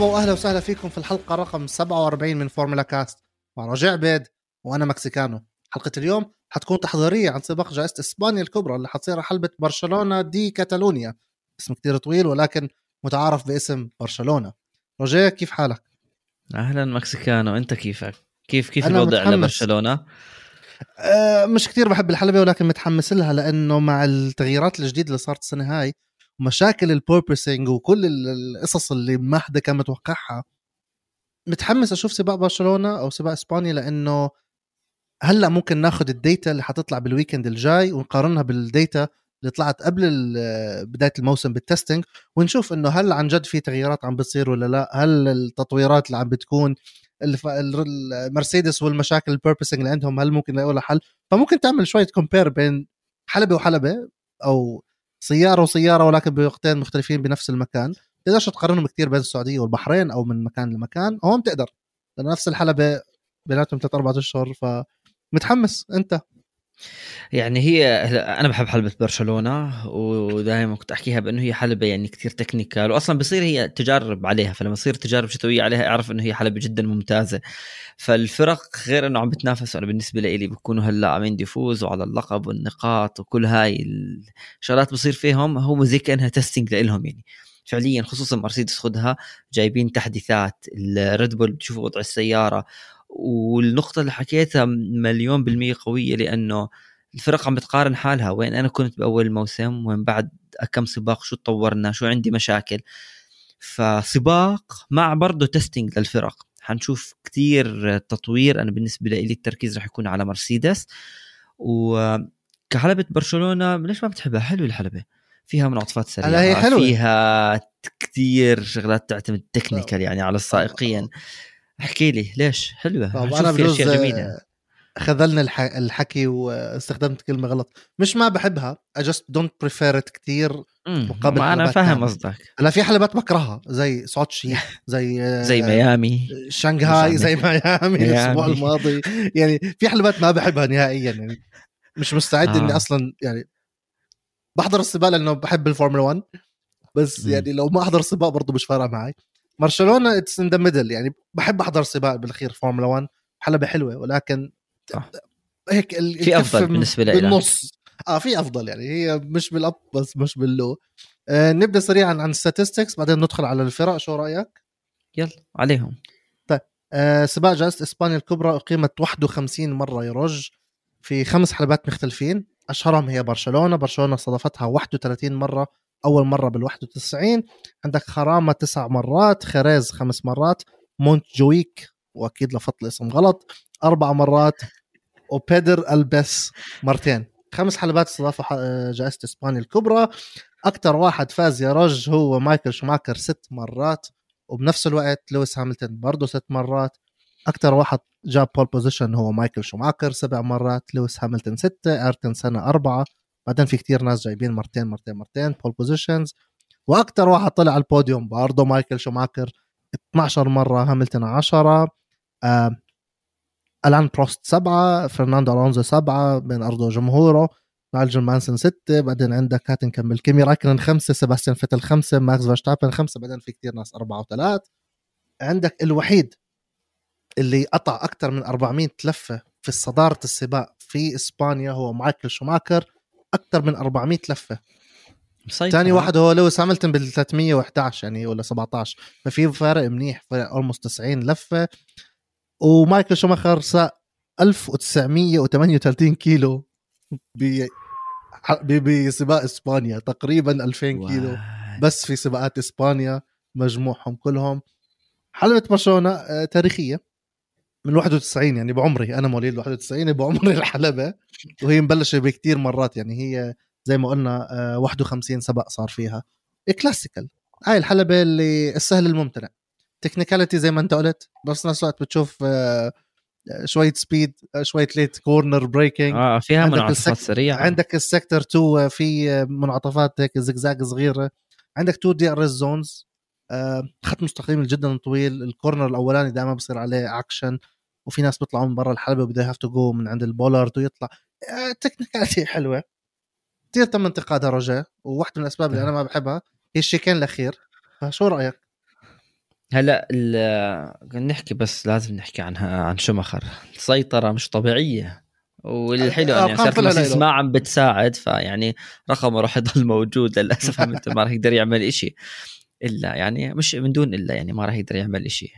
مرحبا واهلا وسهلا فيكم في الحلقة رقم 47 من فورمولا كاست. مع رجاء عبيد وأنا مكسيكانو. حلقة اليوم حتكون تحضيرية عن سباق جائزة إسبانيا الكبرى اللي حتصير على حلبة برشلونة دي كاتالونيا. اسم كتير طويل ولكن متعارف باسم برشلونة. رجاء كيف حالك؟ أهلا مكسيكانو. أنت كيفك؟ كيف كيف الوضع متحمس. لبرشلونة؟ أه مش كتير بحب الحلبة ولكن متحمس لها لأنه مع التغييرات الجديدة اللي صارت السنة هاي ومشاكل ال porpoising وكل ال- القصص اللي ما حدا كان متوقعها. متحمس أشوف سباق برشلونة أو سباق إسبانيا لأنه هلأ ممكن ناخذ ال data اللي حتطلع بال weekend الجاي ونقارنها بال data اللي طلعت قبل بداية الموسم بال testing ونشوف إنه هل عن جد في تغييرات عم بتصير ولا لا. هل التطويرات اللي عم بتكون المرسيدس والمشاكل ال porpoising اللي عندهم هل ممكن يلاقوا لها حل؟ فممكن تعمل شوية compare بين حلبة وحلبة أو سيارة وسيارة ولكن بوقتين مختلفين بنفس المكان. تقدرش تقارنهم كثير بين السعودية والبحرين أو من مكان لمكان هون بتقدر لأنه نفس الحلبة بيناتهم ثلاث أربع أشهر فمتحمس. أنت؟ يعني هي أنا بحب حلبة برشلونة ودائما كنت أحكيها بأنه هي حلبة يعني كثير تكنيكال واصلا بصير هي تجارب عليها فلما تصير تجارب شتوية عليها أعرف إنه هي حلبة جدا ممتازة. فالفرق غير إنه عم بتنافسوا أنا بالنسبة لي بيكونوا هلأ عم يفوزوا على اللقب والنقاط وكل هاي الشغلات بصير فيهم هو زي كانها testing لهم يعني. فعليا خصوصا مرسيدس خدها جايبين تحديثات الريد بول بتشوفوا وضع السيارة والنقطة اللي حكيتها مليون بالمية قوية لأنه الفرق عم بتقارن حالها. وين أنا كنت بأول الموسم وين بعد كم سباق شو تطورنا شو عندي مشاكل. فسباق مع برضه testing للفرق. حنشوف كتير تطوير. أنا بالنسبة لي التركيز رح يكون على مرسيدس. وكحلبة برشلونة ليش ما بتحبها؟ حلوة الحلبة فيها منعطفات سريعة. هي حلوة. فيها كتير شغلات تعتمد تكنيكال يعني على السائقين. احكي لي ليش؟ حلوة أنا بجوز آه، خذلني الح... الحكي واستخدمت كلمة غلط. مش ما بحبها I just don't prefer it كتير مم، مقابل ما أنا فاهم. قصدك. هلا في حلبات بكرهها زي سوتشي زي آه، زي ميامي. شنغهاي زي ميامي الأسبوع. الماضي. يعني في حلبات ما بحبها نهائيا يعني مش مستعد آه. اني أصلا يعني بحضر السباق لأنه بحب الفورمولا 1 بس. يعني لو ما أحضر السباق برضه مش فارقة معي. برشلونة it's in the middle يعني بحب أحضر سباق بالأخير فورمولا 1 حلبة حلوة ولكن صح. هيك في الكفة أفضل بالنسبة لإلك. بالنص. آه في أفضل يعني. هي مش بال up بس مش بال low. آه نبدأ سريعا عن statistics بعدين ندخل على الفرق. شو رأيك؟ يلا عليهم. آه، سباق جائزة إسبانيا الكبرى أقيمت 51 مرة يرج في خمس حلبات مختلفين. أشهرهم هي برشلونة. برشلونة استضافتها 31 مرة أول مرة بال 91 عندك خرامة تسع مرات خريز خمس مرات مونت جويك وأكيد لفظت الاسم غلط أربع مرات وبيدر البس مرتين. خمس حلبات استضافوا آه، جائزة إسبانيا الكبرى. أكثر واحد فاز يا رج هو مايكل شوماكر ست مرات وبنفس الوقت لويس هاملتون برضه ست مرات. أكثر واحد جاب pole position هو مايكل شوماكر سبع مرات لويس هاملتون ستة إيرتون سينا أربعة. بعدين في كتير ناس جايبين مرتين مرتين مرتين pole positions وأكثر واحد طلع على البوديوم برضه مايكل شوماكر 12 مرة هاملتون 10 آه ألان بروست سبعة فرناندو ألونزو سبعة بين ارضه وجمهوره نايجل مانسل ستة بعدين عندك هات نكمل. كيمي رايكنن خمسة سيباستيان فيتل خمسة ماكس فيرستابن خمسة بعدين في كتير ناس أربعة وثلاث. عندك الوحيد اللي قطع أكثر من 400 لفة في صدارة السباق في إسبانيا هو مايكل شوماكر. أكثر من 400 لفة. مسيطر ثاني واحد هو لويس هاملتون بال 311 يعني ولا 17 ففي فرق منيح فرق almost 90 لفة. ومايكل شوماخر ساق 1938 كيلو بسباق إسبانيا تقريبا 2000 كيلو. بس في سباقات إسبانيا مجموعهم كلهم. حلبة برشلونة آه، تاريخية. من 91 يعني بعمري أنا مواليد 91 بعمري الحلبة. وهي مبلشة بكتير مرات يعني هي زي ما قلنا آه، 51 سباق صار فيها. كلاسيكال هاي الحلبة اللي السهل الممتنع. technicality زي ما انت قلت بس نفس الوقت بتشوف آه، شوية speed آه، شوية late corner braking آه فيها عندك منعطفات السك- سريعة. عندك ال sector 2 في منعطفات هيك زجزاج صغيرة. عندك 2 DRS zones خط مستقيم جدا طويل ال corner الأولاني دائما بصير عليه اكشن وفي ناس بيطلعوا من برا الحلبة بده have to go من عند ال bollard ويطلع. technicality حلوة. كثير تم انتقادها رجاء وواحدة من الأسباب اللي أنا ما بحبها هي الشيكين الأخير. فشو رأيك؟ هلأ ال- نحكي بس لازم نحكي عنها عن شمخر السيطرة مش طبيعية. والحلو انه صارت لإله. ما عم بتساعد فيعني رقمه راح يضل موجود للأسف ما راح يقدر يعمل إشي. إلا يعني مش من دون إلا يعني ما راح يقدر يعمل إشي.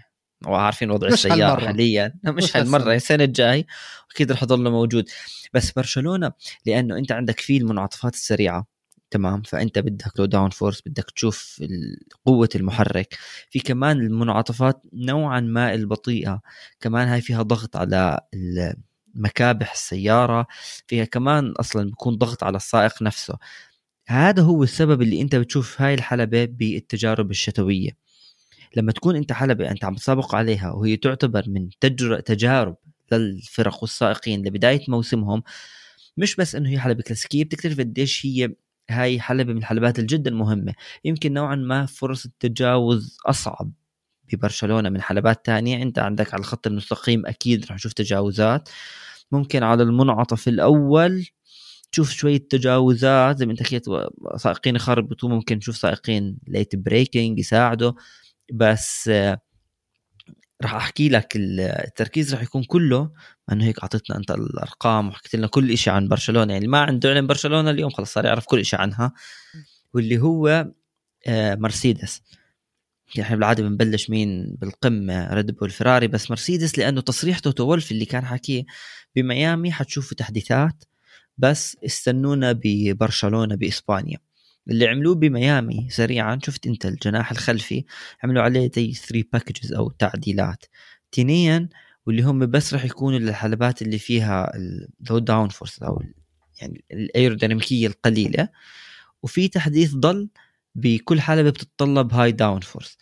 وعارفين وضع السيارة. حاليا. مش, هالمرة. السنة الجاي أكيد راح يضل موجود. بس برشلونة لأنه أنت عندك فيه المنعطفات السريعة تمام؟ فأنت بدك low downforce بدك تشوف قوة المحرك. في كمان المنعطفات نوعا ما البطيئة. كمان هاي فيها ضغط على مكابح السيارة. فيها كمان أصلا بيكون ضغط على السائق نفسه. هذا هو السبب اللي أنت بتشوف هاي الحلبة بالتجارب الشتوية. لما تكون أنت حلبة أنت عم تسابق عليها وهي تعتبر من تجر... تجارب للفرق والسائقين لبداية موسمهم مش بس إنه هي حلبة كلاسيكية بتكتشف قديش هي هاي حلبة من الحلبات الجدا مهمة يمكن نوعا ما فرص التجاوز أصعب ببرشلونة من حلبات تانية. أنت عندك على الخط المستقيم أكيد رح نشوف تجاوزات. ممكن على المنعطف الأول تشوف شوية تجاوزات زي ما أنت حكيت سائقين يخربطوا ممكن نشوف سائقين ليت بريكنج يساعدوا. بس راح أحكي لك ال- التركيز راح يكون كله إنه هيك أعطيتنا أنت الأرقام وحكيت لنا كل شيء عن برشلونة. يعني ما عنده علم برشلونة اليوم خلص صار يعرف كل شيء عنها. واللي هو آه، مرسيدس. يعني إحنا بالعادة بنبلش مين بالقمة ريد بول فيراري بس مرسيدس لأنه تصريح توتو وولف اللي كان حكيه بميامي حتشوفوا تحديثات. بس استنونا ببرشلونة بإسبانيا. اللي عملوه بميامي سريعا شفت أنت الجناح الخلفي عملوا عليه زي 3 packages أو تعديلات. تنين واللي هم بس راح يكونوا للحلبات اللي فيها ال low downforce أو يعني الأيروديناميكية القليلة. وفي تحديث ضل بكل حلبة بتتطلب هاي downforce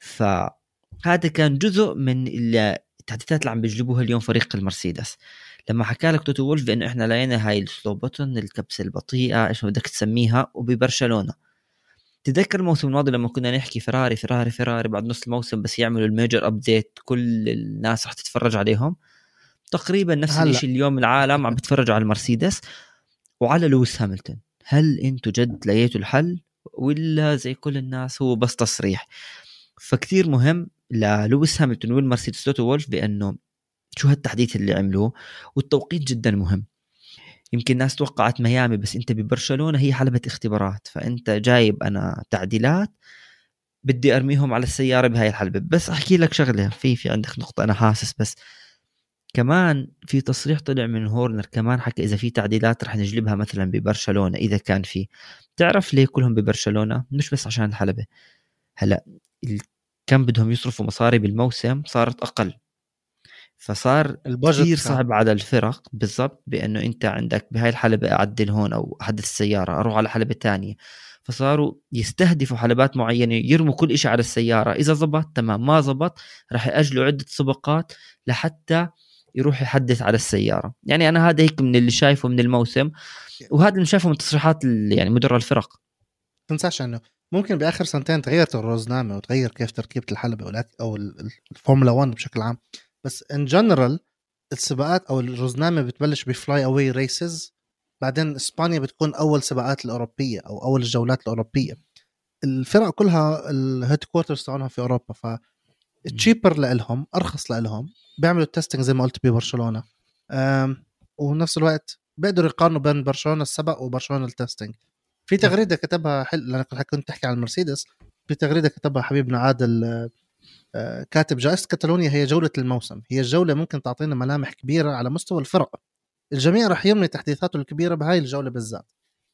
فهذا كان جزء من ال- التحديثات اللي عم بيجلبوها اليوم فريق المرسيدس. لما حكى لك توتو وولف بأنه إحنا لقينا هاي ال slow button الكبسة البطيئة إيش ما بدك تسميها؟ وببرشلونة. تذكر الموسم الماضي لما كنا نحكي فيراري فيراري فيراري بعد نص الموسم بس يعملوا ال major update كل الناس رح تتفرج عليهم. تقريبا نفس. الشيء اليوم العالم عم بتفرجوا على المرسيدس وعلى لويس هاملتون. هل أنتم جد لقيتوا الحل؟ ولا زي كل الناس هو بس تصريح. فكتير مهم للويس هاملتون والمرسيدس توتو وولف بأنه شو هالتحديث اللي عملوه؟ والتوقيت جدا مهم. يمكن الناس توقعت ميامي بس أنت ببرشلونة هي حلبة اختبارات فأنت جايب أنا تعديلات بدي أرميهم على السيارة بهاي الحلبة. بس أحكي لك شغلة في في عندك نقطة أنا حاسس بس كمان في تصريح طلع من هورنر كمان حكى إذا في تعديلات رح نجلبها مثلا ببرشلونة إذا كان في. تعرف ليه كلهم ببرشلونة؟ مش بس عشان الحلبة. هلأ كم بدهم يصرفوا مصاري بالموسم صارت أقل. فصار كثير. صعب على الفرق بالضبط بأنه أنت عندك بهاي الحلبة أعدل هون أو أحدث السيارة أروح على حلبة تانية. فصاروا يستهدفوا حلبات معينة يرموا كل شيء على السيارة. إذا زبط تمام. ما زبط راح يأجلوا عدة سباقات لحتى يروح يحدث على السيارة. يعني أنا هذا هيك من اللي شايفه من الموسم. وهذا اللي شايفه من تصريحات يعني مدراء الفرق. تنساش إنه ممكن بآخر سنتين تغيرت الروزنامه وتغير كيف تركيبة الحلبة أو ال- ال- الفورمولا 1 بشكل عام. بس in general السباقات أو الروزنامه بتبلش ب flyaway races بعدين إسبانيا بتكون أول سباقات الأوروبية أو أول الجولات الأوروبية. الفرق كلها ال headquarters تاعونها في أوروبا ف cheaper لهم أرخص لهم بيعملوا ال testing زي ما قلت ببرشلونة. ونفس الوقت بيقدروا يقارنوا بين برشلونة السبق وبرشلونة ال testing في تغريدة كتبها حل لانك كنت تحكي عن المرسيدس في تغريدة كتبها حبيبنا عادل كاتب جائزة كتالونيا هي جولة الموسم. هي الجولة ممكن تعطينا ملامح كبيرة على مستوى الفرق. الجميع رح يرمي تحديثاته الكبيرة بهاي الجولة بالذات.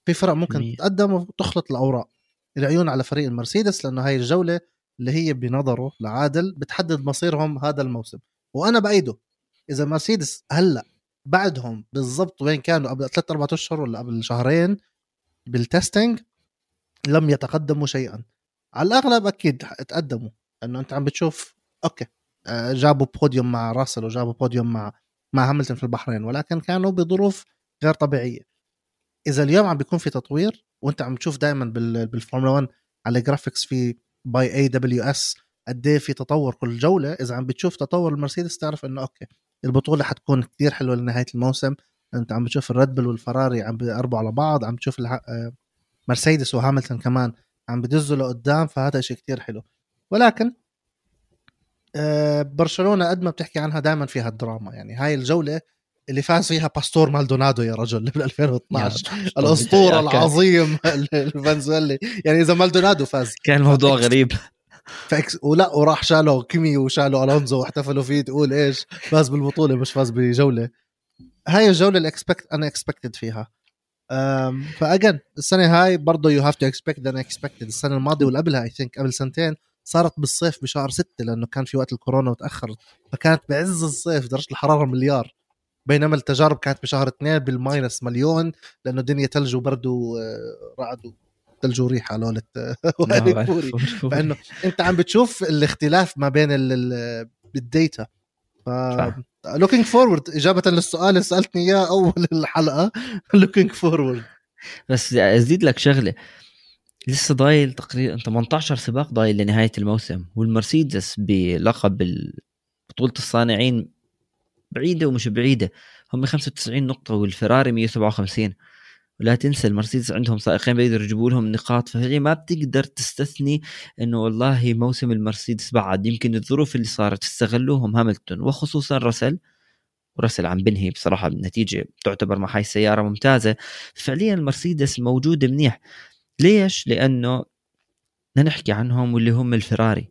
في فرق ممكن مية. تتقدم وتخلط الأوراق. العيون على فريق المرسيدس لأنه هاي الجولة اللي هي بنظره لعادل بتحدد مصيرهم هذا الموسم. وأنا بايده إذا مرسيدس هلأ بعدهم بالضبط وين كانوا قبل ثلاث أربع أشهر ولا قبل شهرين بال testing لم يتقدموا شيئا. على الأغلب أكيد تقدموا. لأنه أنت عم بتشوف okay آه، جابوا بوديوم مع راسل وجابوا بوديوم مع مع هاملتون في البحرين ولكن كانوا بظروف غير طبيعية. إذا اليوم عم بيكون في تطوير وأنت عم تشوف دائما بالفورمولا 1 على graphics في by AWS قد إيه في تطور كل جولة إذا عم بتشوف تطور المرسيدس تعرف إنه okay البطولة حتكون كتير حلوة لنهاية الموسم. أنت عم بتشوف الريد بل والفراري عم بيقربوا على بعض عم بتشوف الح... آه، مرسيدس وهاملتون كمان عم بدزوا لقدام فهذا شيء كتير حلو. ولكن آه، برشلونة قد ما بتحكي عنها دائما فيها الدراما. يعني هاي الجولة اللي فاز فيها باستور مالدونادو يا رجل بال 2012 الأسطورة العظيم الفنزويلي. يعني إذا مالدونادو فاز. كان الموضوع غريب. فاكس ولا وراح شالوا كيمي وشالوا ألونزو واحتفلوا فيه. تقول إيش؟ فاز بالبطولة مش فاز بجولة. هاي الجولة اللي expect unexpected فيها. ف again السنة هاي برضه you have to expect the unexpected السنة الماضية واللي قبلها I think قبل سنتين صارت بالصيف بشهر ستة لأنه كان في وقت الكورونا وتأخرت. فكانت بعز الصيف درجة الحرارة مليار. بينما التجارب كانت بشهر اثنين بال minus مليون لأنه الدنيا ثلج وبرد ورعد ثلج وريح على قولة فإنه أنت عم بتشوف الاختلاف ما بين ال data ف looking forward إجابة للسؤال اللي سألتني إياه أول الحلقة looking forward بس أزيد لك شغلة. لسه ضايل تقريبا 18 سباق ضايل لنهاية الموسم والمرسيدس بلقب بطولة الصانعين بعيدة ومش بعيدة هم 95 نقطة والفراري 157 ولا تنسى المرسيدس عندهم سائقين بيقدروا يجيبوا لهم نقاط فهي ما بتقدر تستثني إنه والله موسم المرسيدس بعد. يمكن الظروف اللي صارت استغلوهم هاملتون وخصوصا راسل. وراسل عم بنهي بصراحة النتيجة تعتبر مع هاي السيارة ممتازة. فعليا المرسيدس موجودة منيح. ليش؟ لأنه بدنا نحكي عنهم واللي هم الفراري.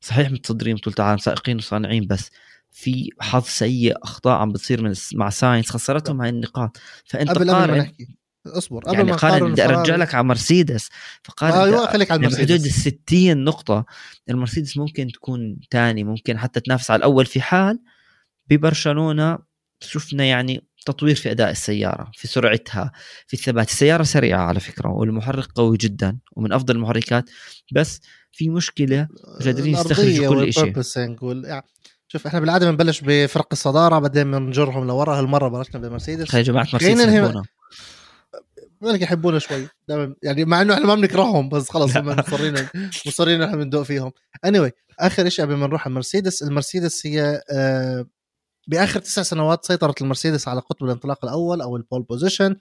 صحيح متصدرين بطولة العالم سائقين وصانعين بس في حظ سيء أخطاء عم بتصير من مع ساينز خسرتهم هاي النقاط. فأنت قبل قبل ما نحكي. اصبر. قبل يعني ما قارن بدي أرجع لك على مرسيدس. فقارن أيوه خليك على المرسيدس بحدود ال 60 نقطة. المرسيدس ممكن تكون ثاني ممكن حتى تنافس على الأول في حال ببرشلونة. شفنا يعني تطوير في أداء السيارة في سرعتها في الثبات. السيارة سريعة على فكرة والمحرك قوي جدا ومن أفضل المحركات. بس في مشكلة مش قادرين يستخرجوا كل شيء. يعني شوف إحنا بالعادة بنبلش بفرق الصدارة بعدين بنجرهم لورا. هالمرة بلشنا بمرسيدس. يا جماعة مرسيدس يحبونا. يحبونا شوي. دائما يعني مع إنه إحنا ما بنكرههم بس خلص هم مصرين مصرين إحنا بندوق فيهم. any anyway, آخر شيء قبل ما نروح على المرسيدس. المرسيدس هي آه بآخر تسع سنوات سيطرت المرسيدس على قطب الانطلاق الأول أو ال pole position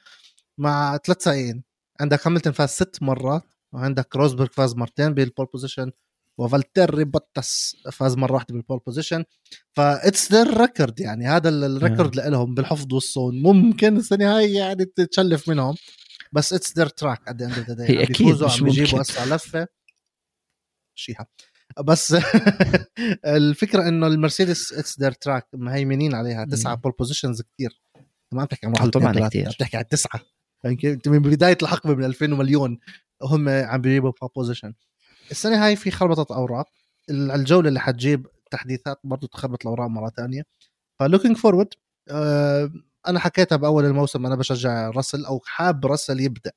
مع ثلاث سائقين. عندك هاملتون فاز ست مرات وعندك روزبرغ فاز مرتين بال pole position وفالتيري بوتاس فاز مرة واحدة بال pole position ف it's their record يعني هذا ال record لهم بالحفظ والصون. ممكن السنة هاي يعني تتشلف منهم بس it's their track at the end هي أكيد مش عم يجيبوا أسرع لفة. شيها بس الفكرة إنه المرسيدس it's their track مهيمنين عليها. تسعة pole positions كثير ما عم تحكي عن واحد طبعا كثير بتحكي عن تسعة. أنت من بداية الحقبة من 2000 ومليون هم عم بيجيبوا pole position السنة هاي في خربطة أوراق. الجولة اللي حتجيب تحديثات برضه تخربط الأوراق مرة ثانية. ف looking forward آه أنا حكيتها بأول الموسم أنا بشجع راسل أو حاب راسل يبدأ.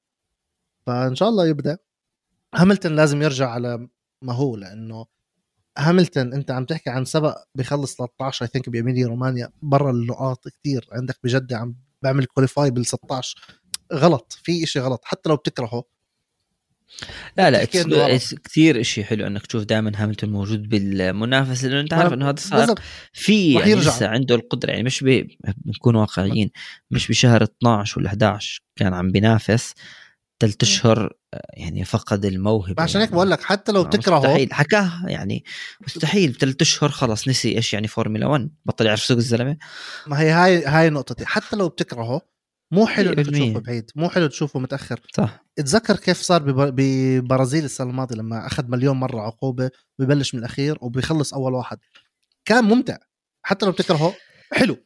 فإن شاء الله يبدأ. هاملتون لازم يرجع على ما هو لأنه هاملتون أنت عم تحكي عن سبق بخلص 13 I think بإيميليا رومانيا برا النقاط كثير عندك بجدة عم بعمل qualify بال 16 غلط في إشي غلط حتى لو بتكرهه. لا لا كثير شيء حلو إنك تشوف دائما هاملتون موجود بالمنافسة لأنه أنت عارف إنه هذا السائق في يعني لسه عنده القدرة يعني مش بنكون واقعيين مش بشهر 12 ولا 11 كان عم بينافس. ثلاث أشهر يعني فقد الموهبة عشان هيك يعني. بقول لك حتى لو بتكرهه مستحيل. حكاها يعني مستحيل. بثلاث أشهر خلص نسي إيش يعني فورمولا 1 بطل يعرف سوق الزلمة. ما هي هاي هاي نقطتي حتى لو بتكرهه مو حلو إنك تشوفه بعيد. مو حلو تشوفه متأخر. صح. اتذكر كيف صار ببرازيل السنة الماضية لما أخذ مليون مرة عقوبة ببلش من الأخير وبيخلص أول واحد. كان ممتع. حتى لو بتكرهه حلو.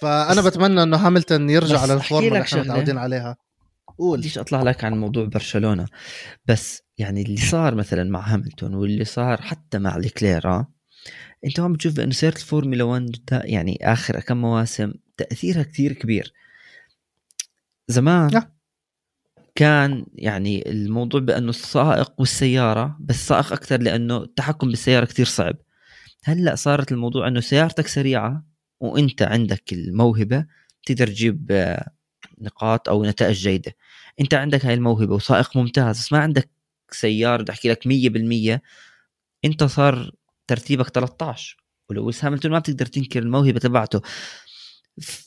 فأنا بتمنى إنه هاملتون يرجع على الفورمولا اللي إحنا متعودين عليها. قول. بديش أطلع لك عن موضوع برشلونة. بس يعني اللي صار مثلا مع هاملتون واللي صار حتى مع لكلير أنت عم بتشوف إنه سيره الفورمولا 1 يعني آخر كم مواسم تأثيرها كثير كبير. زمان كان يعني الموضوع بأنه السائق والسيارة بس سائق أكثر لأنه التحكم بالسيارة كثير صعب. هلأ صارت الموضوع إنه سيارتك سريعة وأنت عندك الموهبة تقدر تجيب آه، نقاط أو نتائج جيدة. انت عندك هاي الموهبة وسائق ممتاز بس ما عندك سيارة بدي أحكي لك 100% انت صار ترتيبك 13 ولويس هاملتون ما بتقدر تنكر الموهبة تبعته.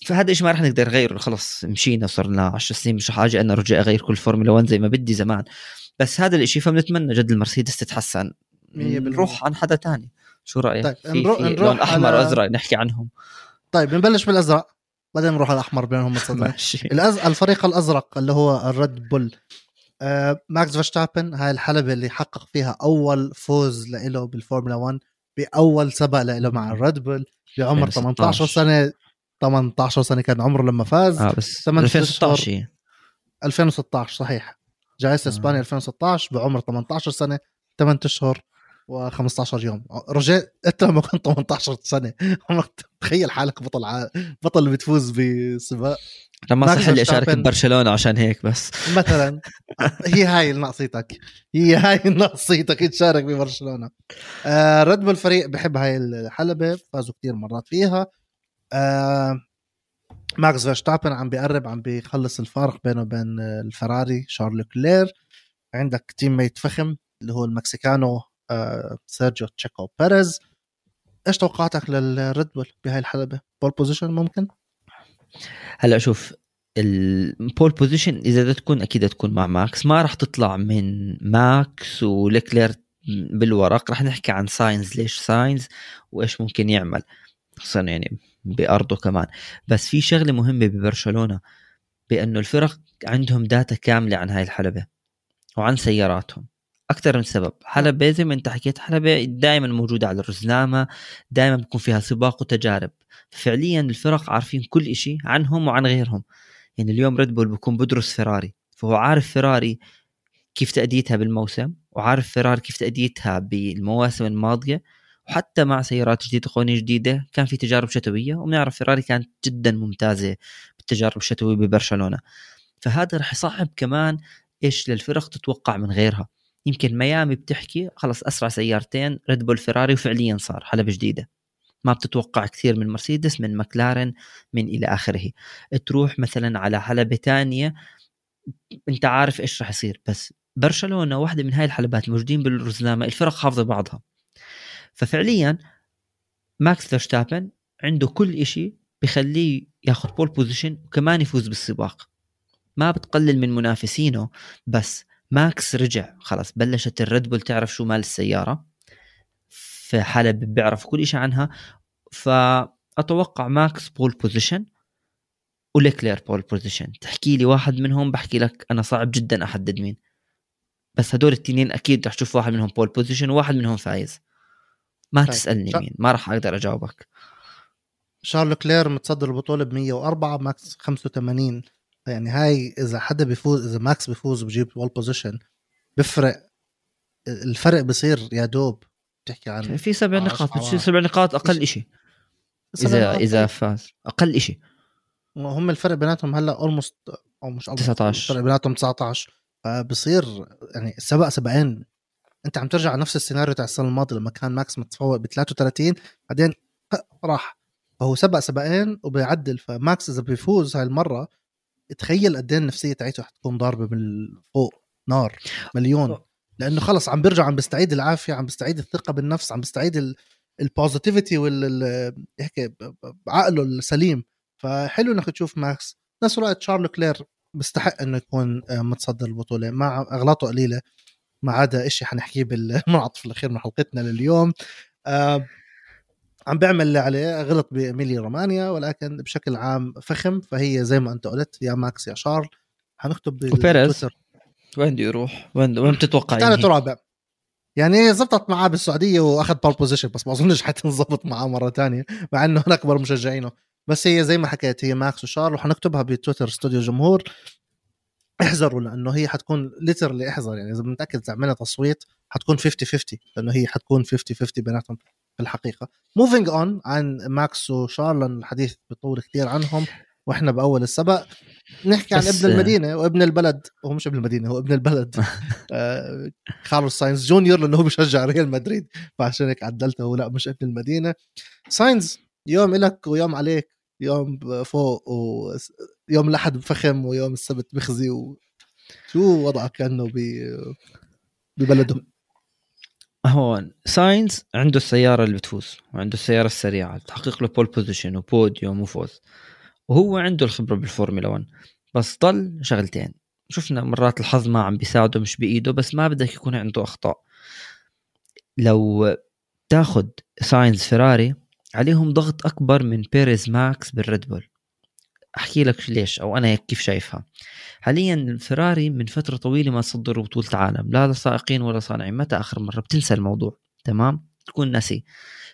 فهذا الشيء ما رح نقدر نغيره خلص مشينا صرنا 10 سنين مش حاجة أنا ارجع أغير كل فورمولا 1 زي ما بدي زمان. بس هذا الشيء فبنتمنى جد المرسيدس تتحسن. نروح عن حدا تاني. شو رأيك؟ طيب، في, في نروح لون أحمر على- وأزرق نحكي عنهم. طيب نبلش بالأزرق. بعدين نروح الأحمر بينهم ماشي. الأز... الفريق الأزرق اللي هو الريد بول. آه ماكس فيرستابن هاي الحلبة اللي حقق فيها أول فوز له بالفورمولا 1 بأول سباق له مع الريد بول بعمر 18 سنة. 18 سنة كان عمره لما فاز. آه بس ثمان 2016 هي. 2016 صحيح. جائزة آه. اسبانيا 2016 بعمر 18 سنة 8 اشهر و15 يوم. رجعت أنت لما كنت 18 سنة عمرك تخيل حالك بطل ع... بطل بتفوز بسباق. لما صح لي أشارك. ببرشلونة عشان هيك بس. مثلا هي هاي ناقصيتك هي هاي ناقصيتك تشارك ببرشلونة. آه ريد بول فريق بحب هاي الحلبة فازوا كتير مرات فيها. آه ماكس فيرستابن عم بيقرب عم بيخلص الفارق بينه وبين الفراري شارل لكلير. عندك teammate فخم اللي هو المكسيكانو سيرجيو تشيكو بيريز. إيش توقعاتك للريد بول بهاي الحلبة؟ pole position ممكن؟ هلا شوف ال pole position إذا بدها تكون أكيد تكون مع ماكس. ما راح تطلع من ماكس وليكلير بالورق. راح نحكي عن ساينز ليش ساينز وإيش ممكن يعمل. خصوصا يعني بأرضه كمان. بس في شغلة مهمة ببرشلونة بأنه الفرق عندهم data كاملة عن هاي الحلبة وعن سياراتهم. أكثر من سبب. حلبه زي ما انت حكيت حلبه دائما موجودة على الرزنامه دائما بيكون فيها سباق وتجارب. فعليا الفرق عارفين كل إشي عنهم وعن غيرهم. يعني اليوم ريد بول بيكون بدرس فيراري فهو عارف فيراري كيف تأديتها بالموسم وعارف فيراري كيف تأديتها بالمواسم الماضية وحتى مع سيارات جديدة قوانين جديدة كان في تجارب شتوية وبنعرف فيراري كانت جدا ممتازة بالتجارب الشتوية ببرشلونة. فهذا رح يصعب كمان إيش للفرق تتوقع من غيرها. يمكن ميامي بتحكي خلص أسرع سيارتين ريد بول فيراري وفعليا صار حلبة جديدة. ما بتتوقع كثير من مرسيدس من مكلارن من إلى آخره. تروح مثلا على حلبة تانية أنت عارف إيش راح يصير. بس برشلونة واحدة من هاي الحلبات موجودين بالرزنامه الفرق حافظة بعضها. ففعليا ماكس فيرستابن عنده كل إشي بخليه ياخذ pole position وكمان يفوز بالسباق. ما بتقلل من منافسينه بس ماكس رجع خلاص بلشت الريد بول تعرف شو مال السيارة في حلب بيعرف كل شيء عنها فأتوقع ماكس pole position وليكلير pole position. تحكي لي واحد منهم بحكي لك أنا صعب جدا أحدد مين. بس هدول التنين أكيد رح تشوف واحد منهم pole position وواحد منهم فايز. ما طيب. تسألني شا- مين ما راح أقدر أجاوبك. شارل لكلير متصدر البطولة ب 104 ماكس 85 يعني هاي إذا حدا بيفوز إذا ماكس بيفوز وبجيب pole position بفرق الفرق بصير يا دوب بتحكي عن في سبع عشر نقاط بتصير عوامل. سبع نقاط أقل شيء اذا إذا فاز. أقل شيء هم الفرق بيناتهم هلأ almost أو مش almost، 19. الفرق بيناتهم 19 فبصير يعني سبق سبقين. أنت عم ترجع على نفس السيناريو تاع السنة الماضية لما كان ماكس متفوق ب 33 بعدين راح. فهو سبق سبقين وبيعدل. فماكس إذا بيفوز هاي المرة تخيل قد إيه النفسية تاعته حتكون ضاربة من فوق نار مليون. لأنه خلص عم بيرجع عم بيستعيد العافية عم بيستعيد الثقة بالنفس عم بيستعيد ال positivity وال ال- هيك بعقله السليم. فحلو إنك تشوف ماكس. نفس الوقت شارل لوكلير بيستحق إنه يكون آه، متصدر البطولة. مع أغلاطه قليلة ما عدا شيء حنحكيه بالمنعطف الأخير من حلقتنا لليوم. آه عم بيعمل اللي عليه غلط بإيميليا رومانيا ولكن بشكل عام فخم فهي زي ما انت قلت يا ماكس يا شارل حنكتب. بالتويتر وين بده يروح؟ وين وين بتتوقع ثالث؟ ورابع يعني زبطت معاه بالسعودية وأخذ pole position بس ما أظنش حتزبط معاه مرة تانية مع إنه هن أكبر مشجعينه بس هي زي ما حكيت هي ماكس وشارل وحنكتبها بتويتر استوديو جمهور احذروا لأنه هي حتكون literally احذر يعني إذا متأكد إذا عملنا تصويت حتكون 50 50 لأنه هي حتكون 50 50 بيناتهم في الحقيقة. moving on عن ماكس وشارل لأن الحديث بيطول كثير عنهم وإحنا بأول السبق نحكي عن ابن المدينة وابن البلد. هو مش ابن المدينة هو ابن البلد. آه، كارلوس ساينز جونيور لأنه هو بشجع ريال مدريد فعشان هيك عدلته هو لا مش ابن المدينة. ساينز يوم إلك ويوم عليك يوم فوق ويوم الأحد بفخم ويوم السبت بخزي و... شو وضعك كأنه ب... ببلده؟ هون ساينز عنده السيارة اللي بتفوز وعنده السيارة السريعة تحقق له pole position و podium وفوز. وهو عنده الخبرة بالفورمولا 1 بس ضل شغلتين. شفنا مرات الحظ ما عم بيساعده مش بإيده بس ما بدك يكون عنده أخطاء. لو تاخذ ساينز فيراري عليهم ضغط أكبر من بيريز ماكس بالريد بول أحكي لك ليش أو أنا هيك كيف شايفها. حاليا الفراري من فترة طويلة ما صدروا بطولة عالم لا لسائقين ولا صانعين متى آخر مرة؟ بتنسى الموضوع تمام؟ تكون ناسي.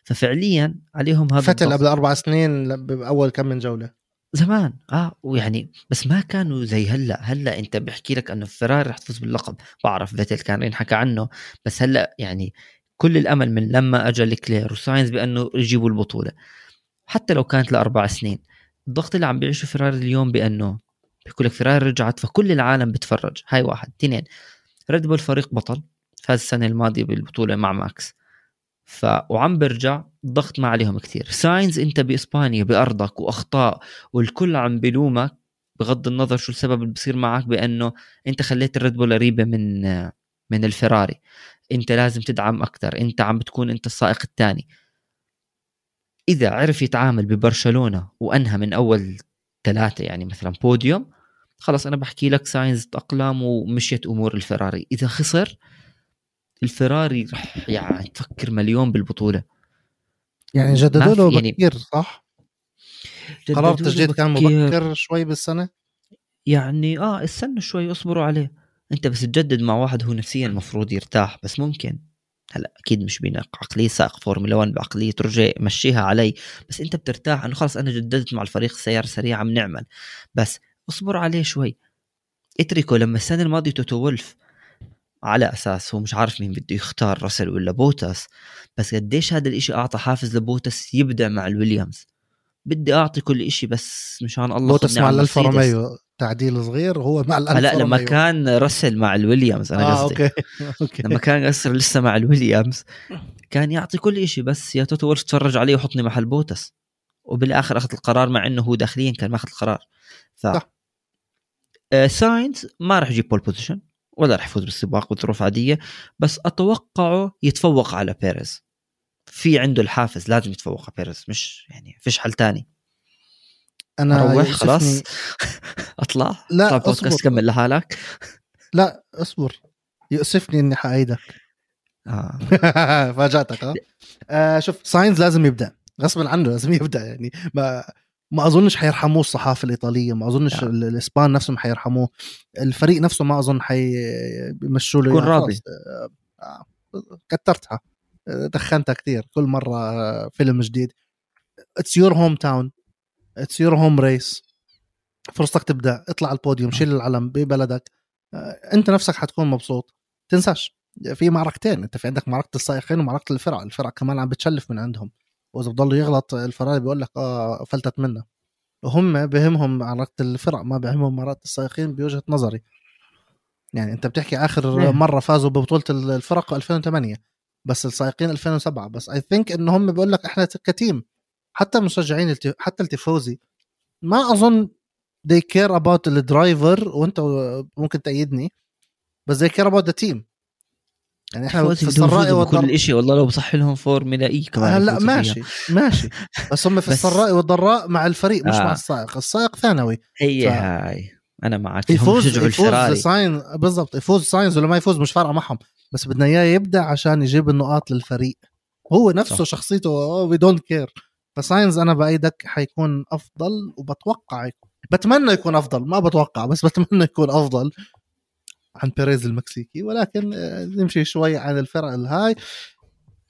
ففعليا عليهم هذا فتل. قبل أربع سنين بأول كم من جولة. زمان آه ويعني بس ما كانوا زي هلأ. هلأ أنت بحكي لك إنه فيراري رح تفوز باللقب. بعرف فيتل كان ينحكى عنه بس هلأ يعني كل الأمل من لما أجى لوكلير وساينز بأنه يجيبوا البطولة. حتى لو كانت لأربع سنين. الضغط اللي عم بيعيشه فيراري اليوم بأنه بيقول لك فيراري رجعت فكل العالم بتفرج. هاي واحد. اثنين ريد بول فريق بطل. فاز السنة الماضية بالبطولة مع ماكس. ف وعم برجع الضغط ما عليهم كثير ساينز انت بإسبانيا بأرضك وأخطاء والكل عم بلومك بغض النظر شو السبب اللي بصير معك بأنه انت خليت الريد بول قريبة من من الفراري. انت لازم تدعم أكثر انت عم بتكون أنت السائق الثاني. إذا عرف يتعامل ببرشلونة وانهى من أول ثلاثة يعني مثلا بوديوم خلص أنا بحكي لك ساينز تاقلم ومشيت أمور الفراري. إذا خسر الفراري رح يعني تفكر مليون بالبطولة. يعني جددوا له يعني بكير صح؟ قرار التجديد كان مبكر شوي بالسنة؟ يعني آه استنوا شوي اصبروا عليه. أنت بس تجدد مع واحد هو نفسيا المفروض يرتاح بس ممكن. هلا أكيد مش بعقلية سائق فورمولا 1 بعقلية رجع مشيها علي بس أنت بترتاح إنه خلص أنا جددت مع الفريق سيارة سريعة عم نعمل. بس اصبر عليه شوي. اتركه لما السنة الماضية توتو ولف على أساس هو مش عارف مين بده يختار راسل ولا بوتس بس قديش هذا الإشي أعطى حافز لبوتس يبدع مع الويليامز؟ بدي أعطي كل إشي بس مشان الله بوتس مع الالفا روميو تعديل صغير وهو مع الالفا لا لما كان راسل مع الويليامز أنا آه قصدي. أوكي أوكي. لما كان راسل لسه مع الويليامز كان يعطي كل إشي بس يا توتو ولف تفرج عليه وحطني محل بوتس. وبالآخر أخذ القرار مع إنه هو داخليا كان ماخذ القرار. ف صح. آه ساينز ما راح يجيب pole position ولا راح يفوز بالسباق بظروف عادية بس أتوقعه يتفوق على بيريز. في عنده الحافز لازم يتفوق على بيريز مش يعني فيش حل تاني. أنا أروح خلاص. اطلع. لا، بودكاست أصبر. كمل لحالك. لا أصبر. يؤسفني إني حأيدك. آه. فاجأتك ها آه شوف ساينز لازم يبدأ. غصبا عنه لازم يبدأ يعني. ما ما أظنش حيرحموه الصحافة الإيطالية ما أظنش. ال- الإسبان نفسهم حيرحموه. الفريق نفسه ما أظن حيمشوا له يكون إياه. راضي. آه، آه، كترتها. آه، دخنتها كثير كل مرة آه، فيلم جديد. it's your hometown it's your home race فرصتك تبدأ. اطلع على البوديوم شيل العلم ببلدك. آه، انت نفسك حتكون مبسوط. تنساش. في معركتين. انت في عندك معركة السائقين ومعركة الفرق. الفرق كمان عم بتشلف من عندهم. وإذا بضل يغلط الفراري بيقول لك آه فلتت منه وهم بهمهم معركة الفرق ما بهمهم معركة السائقين بوجهة نظري. يعني انت بتحكي آخر نعم. مرة فازوا ببطولة الفرق 2008 بس السائقين 2007 بس I think ان هم بيقول لك إحنا ك team حتى مشجعين الت- حتى التيفوزي. ما أظن they care about ال driver وأنت ممكن تأيدني بس they care about the team. يعني إحنا في السراء كل والضراء. شيء والله لو بصح لهم فورمولا E كمان هلا ماشي. ماشي. بس هم في السراء والضراء مع الفريق مش آه. مع السائق. السائق ثانوي. هي ف- هاي. أنا معك. يفوز يفوز ساين بالضبط. يفوز ساينز ولا ما يفوز مش فارقة معهم. بس بدنا إياه يبدأ عشان يجيب النقاط للفريق. هو نفسه صح. شخصيته we don't care فساينز أنا بأيدك حيكون أفضل وبتوقع يكون. بتمنى يكون أفضل. ما بتوقع بس بتمنى يكون أفضل. عن بيريز المكسيكي. ولكن آه، نمشي شوي عن الفرق الهاي.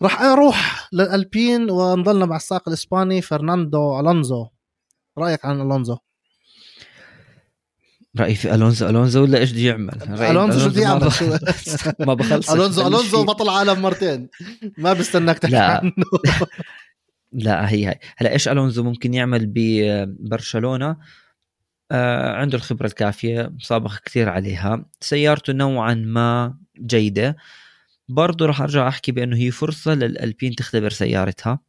راح أروح للألبين ونضلنا مع السائق الإسباني فرناندو ألونزو. رأيك عن ألونزو؟ رأيي في ألونزو. ألونزو ولا إيش بده يعمل؟ ألونزو شو بده يعمل؟ ما بخلص الونزو ألونزو بطل عالم مرتين. ما بستناك تحكي لا. عنه. لا هي هاي هلا إيش ألونزو ممكن يعمل ببرشلونه آه عنده الخبرة الكافية سابق كثير عليها. سيارته نوعا ما جيدة. برضه راح أرجع أحكي بأنه هي فرصة للألبين تختبر سيارتها.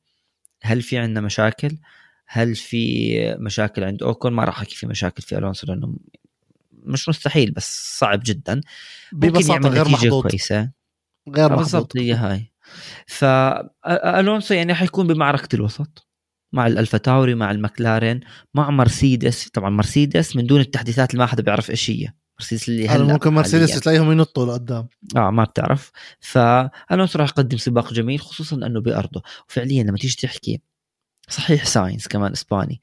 هل في عندنا مشاكل؟ هل في مشاكل عند أوكون؟ ما راح أحكي في مشاكل في الونسو لأنه مش مستحيل بس صعب جدا. ممكن ببساطة يعمل غير محظوظ كويسة. غير محظوظ بالضبط هي هاي. فالونسو يعني حيكون بمعركة الوسط مع الألفا تاوري مع المكلارين مع مرسيدس. طبعا مرسيدس من دون التحديثات اللي ما حدا بيعرف إيش هي. مرسيدس اللي هلأ ممكن مرسيدس. تلاقيهم ينطوا لقدام. آه ما بتعرف. فالونسو راح يقدم سباق جميل خصوصا إنه بأرضه. وفعليا لما تيجي تحكي صحيح ساينس كمان إسباني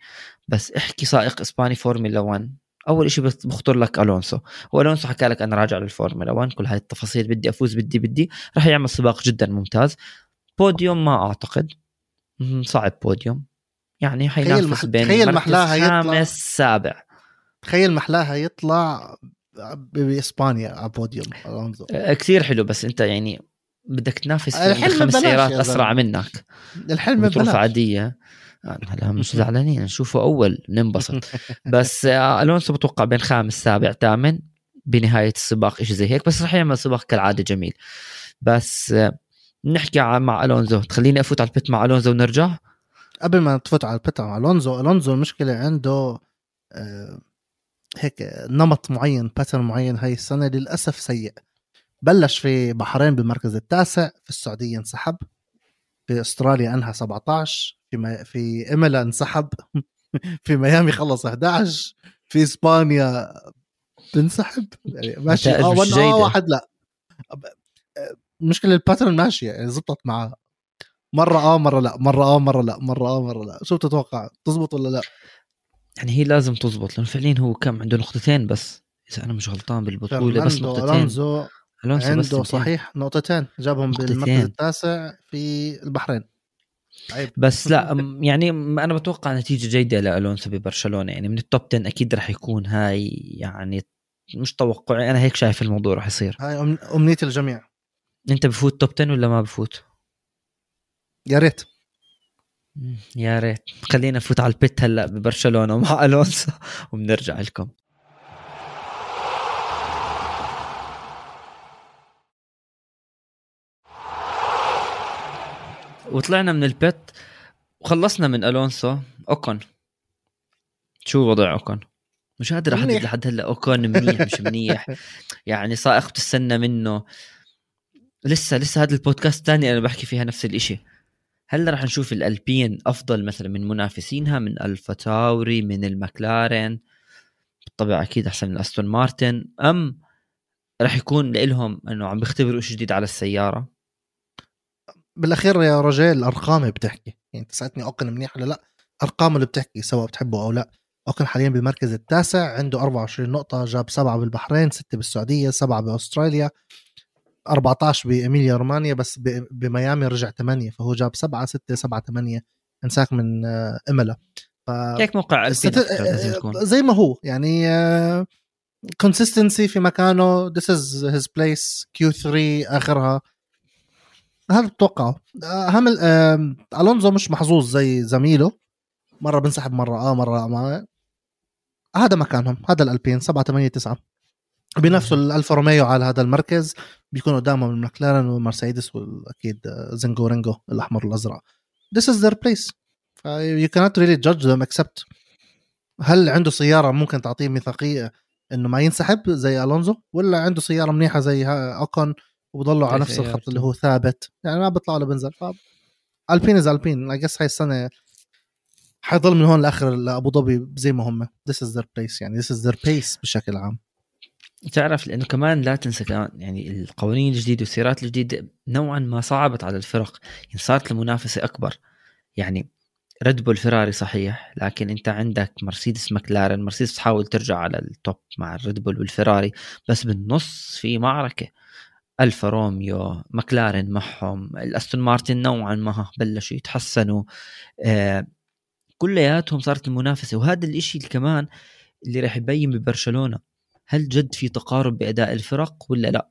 بس احكي سائق إسباني فورمولا 1 أول شيء بس بخطر لك ألونسو. والونسو حكى لك أنا راجع للفورمولا 1 كل هاي التفاصيل بدي أفوز بدي بدي. راح يعمل سباق جدا ممتاز. بوديوم ما أعتقد. صعب بوديوم. يعني حينافس بين تخيل محلاها يطلع- خامس سابع تخيل محلاها يطلع بإسبانيا على بوديوم الونزو آه، كثير حلو بس أنت يعني بدك تنافس الحلم خمس سيارات يا أسرع. منك. الحلم ببلاش عادية. هلا مش زعلانين نشوفه أول ننبسط. بس آه، ألونسو بتوقع بين خامس سابع ثامن بنهاية السباق شيء زي هيك بس رح يعمل سباق كالعادة جميل. بس آه، نحكي مع ألونزو. تخليني أفوت على البيت مع ألونزو ونرجع؟ قبل ما تفوت على ال pit مع ألونزو ألونزو المشكلة عنده آه، هيك نمط معين pattern معين هاي السنة للأسف سيء. بلش في بحرين بالمركز التاسع في السعودية انسحب في أستراليا أنهى 17 في ما في إيمولا انسحب في ميامي خلص 11 في إسبانيا بنسحب. يعني ماشي. آه واحد. آه واحد لا. آه، المشكلة ال pattern ماشية يعني زبطت معاه. مرة آه مرة لا. مرة آه مرة لا. مرة آه مرة لا. شو بتتوقع؟ تزبط ولا لا؟ يعني هي لازم تزبط لأنه فعليا هو كم عنده نقطتين بس. إذا أنا مش غلطان بالبطولة بس نقطتين. بس عنده. صحيح نقطتين. جابهم نقطتين. بالمركز التاسع في البحرين. عيب بس لا يعني أنا بتوقع نتيجة جيدة لألونسو ببرشلونة. يعني من ال top 10 أكيد رح يكون هاي يعني مش توقعي. أنا هيك شايف الموضوع رح يصير. هاي أمنية الجميع. أنت بفوت top 10 ولا ما بفوت؟ يا ريت. يا ريت. خلينا نفوت على ال pit هلأ ببرشلونة مع ألونسو. وبنرجع لكم. وطلعنا من ال pit وخلصنا من ألونسو. أوكون. شو وضع أوكون؟ مش قادر أحدد. لحد هلأ أوكون منيح مش منيح. يعني سائق بتستنى منه. لسه لسه هذا البودكاست الثاني أنا بحكي فيها نفس الإشي. هل رح نشوف الألبين أفضل مثلا من منافسينها من ألفا تاوري من المكلارين بالطبع أكيد أحسن من أستون مارتن. أم رح يكون لهم إنه عم بيختبروا شيء جديد على السيارة. بالأخير يا رجال ارقامي بتحكي. يعني تسالتني اوكن منيح ولا لأ؟ ارقامه اللي بتحكي سواء بتحبه أو لأ. اوكن حاليا بالمركز التاسع عنده 24 نقطة جاب سبعة بالبحرين ستة بالسعودية سبعة بأستراليا 14 بإيميليا رومانيا بس بميامي رجع 8 فهو جاب 7 6 7 8 انساك من آه، إيمولا ف هيك موقع ست... يكون زي ما هو. يعني consistency في مكانه this is his place Q3 آخرها. هذا بتوقعه؟ ال- آم، ألونزو مش محظوظ زي زميله. مرة بنسحب مرة آه مرة ما هذا مكانهم هذا الألبين 7 8 9 بنفسوا الألفا روميو على هذا المركز بيكونوا قدامهم المكلارن والمرسيدس واكيد آه، زنجو رينجو الأحمر والأزرق. This is their place. you cannot really judge them except هل عنده سيارة ممكن تعطيه ميثاقية إنه ما ينسحب زي ألونزو ولا عنده سيارة منيحة زي أوكون وبضلوا على نفس الخط. اللي هو ثابت. يعني ما بيطلع ولا بنزل. ف ألبين از ألبين. I guess هاي السنة حيضل من هون لآخر لأبو ظبي زي ما هم. This is their place. يعني this is their pace بشكل عام. تعرف لأنه كمان لا تنسى كمان يعني القوانين الجديدة والسيارات الجديدة نوعا ما صعبت على الفرق. يعني صارت المنافسة أكبر. يعني ريد بول فيراري صحيح. لكن أنت عندك مرسيدس مكلارن مرسيدس تحاول ترجع على ال top مع الريد بول والفيراري بس بالنص في معركة. الفا روميو مكلارن معهم الأستون مارتن نوعا ما بلشوا يتحسنوا. آه كلياتهم صارت المنافسة. وهذا الإشي اللي كمان اللي راح يبين ببرشلونة. هل جد في تقارب بأداء الفرق ولا لا؟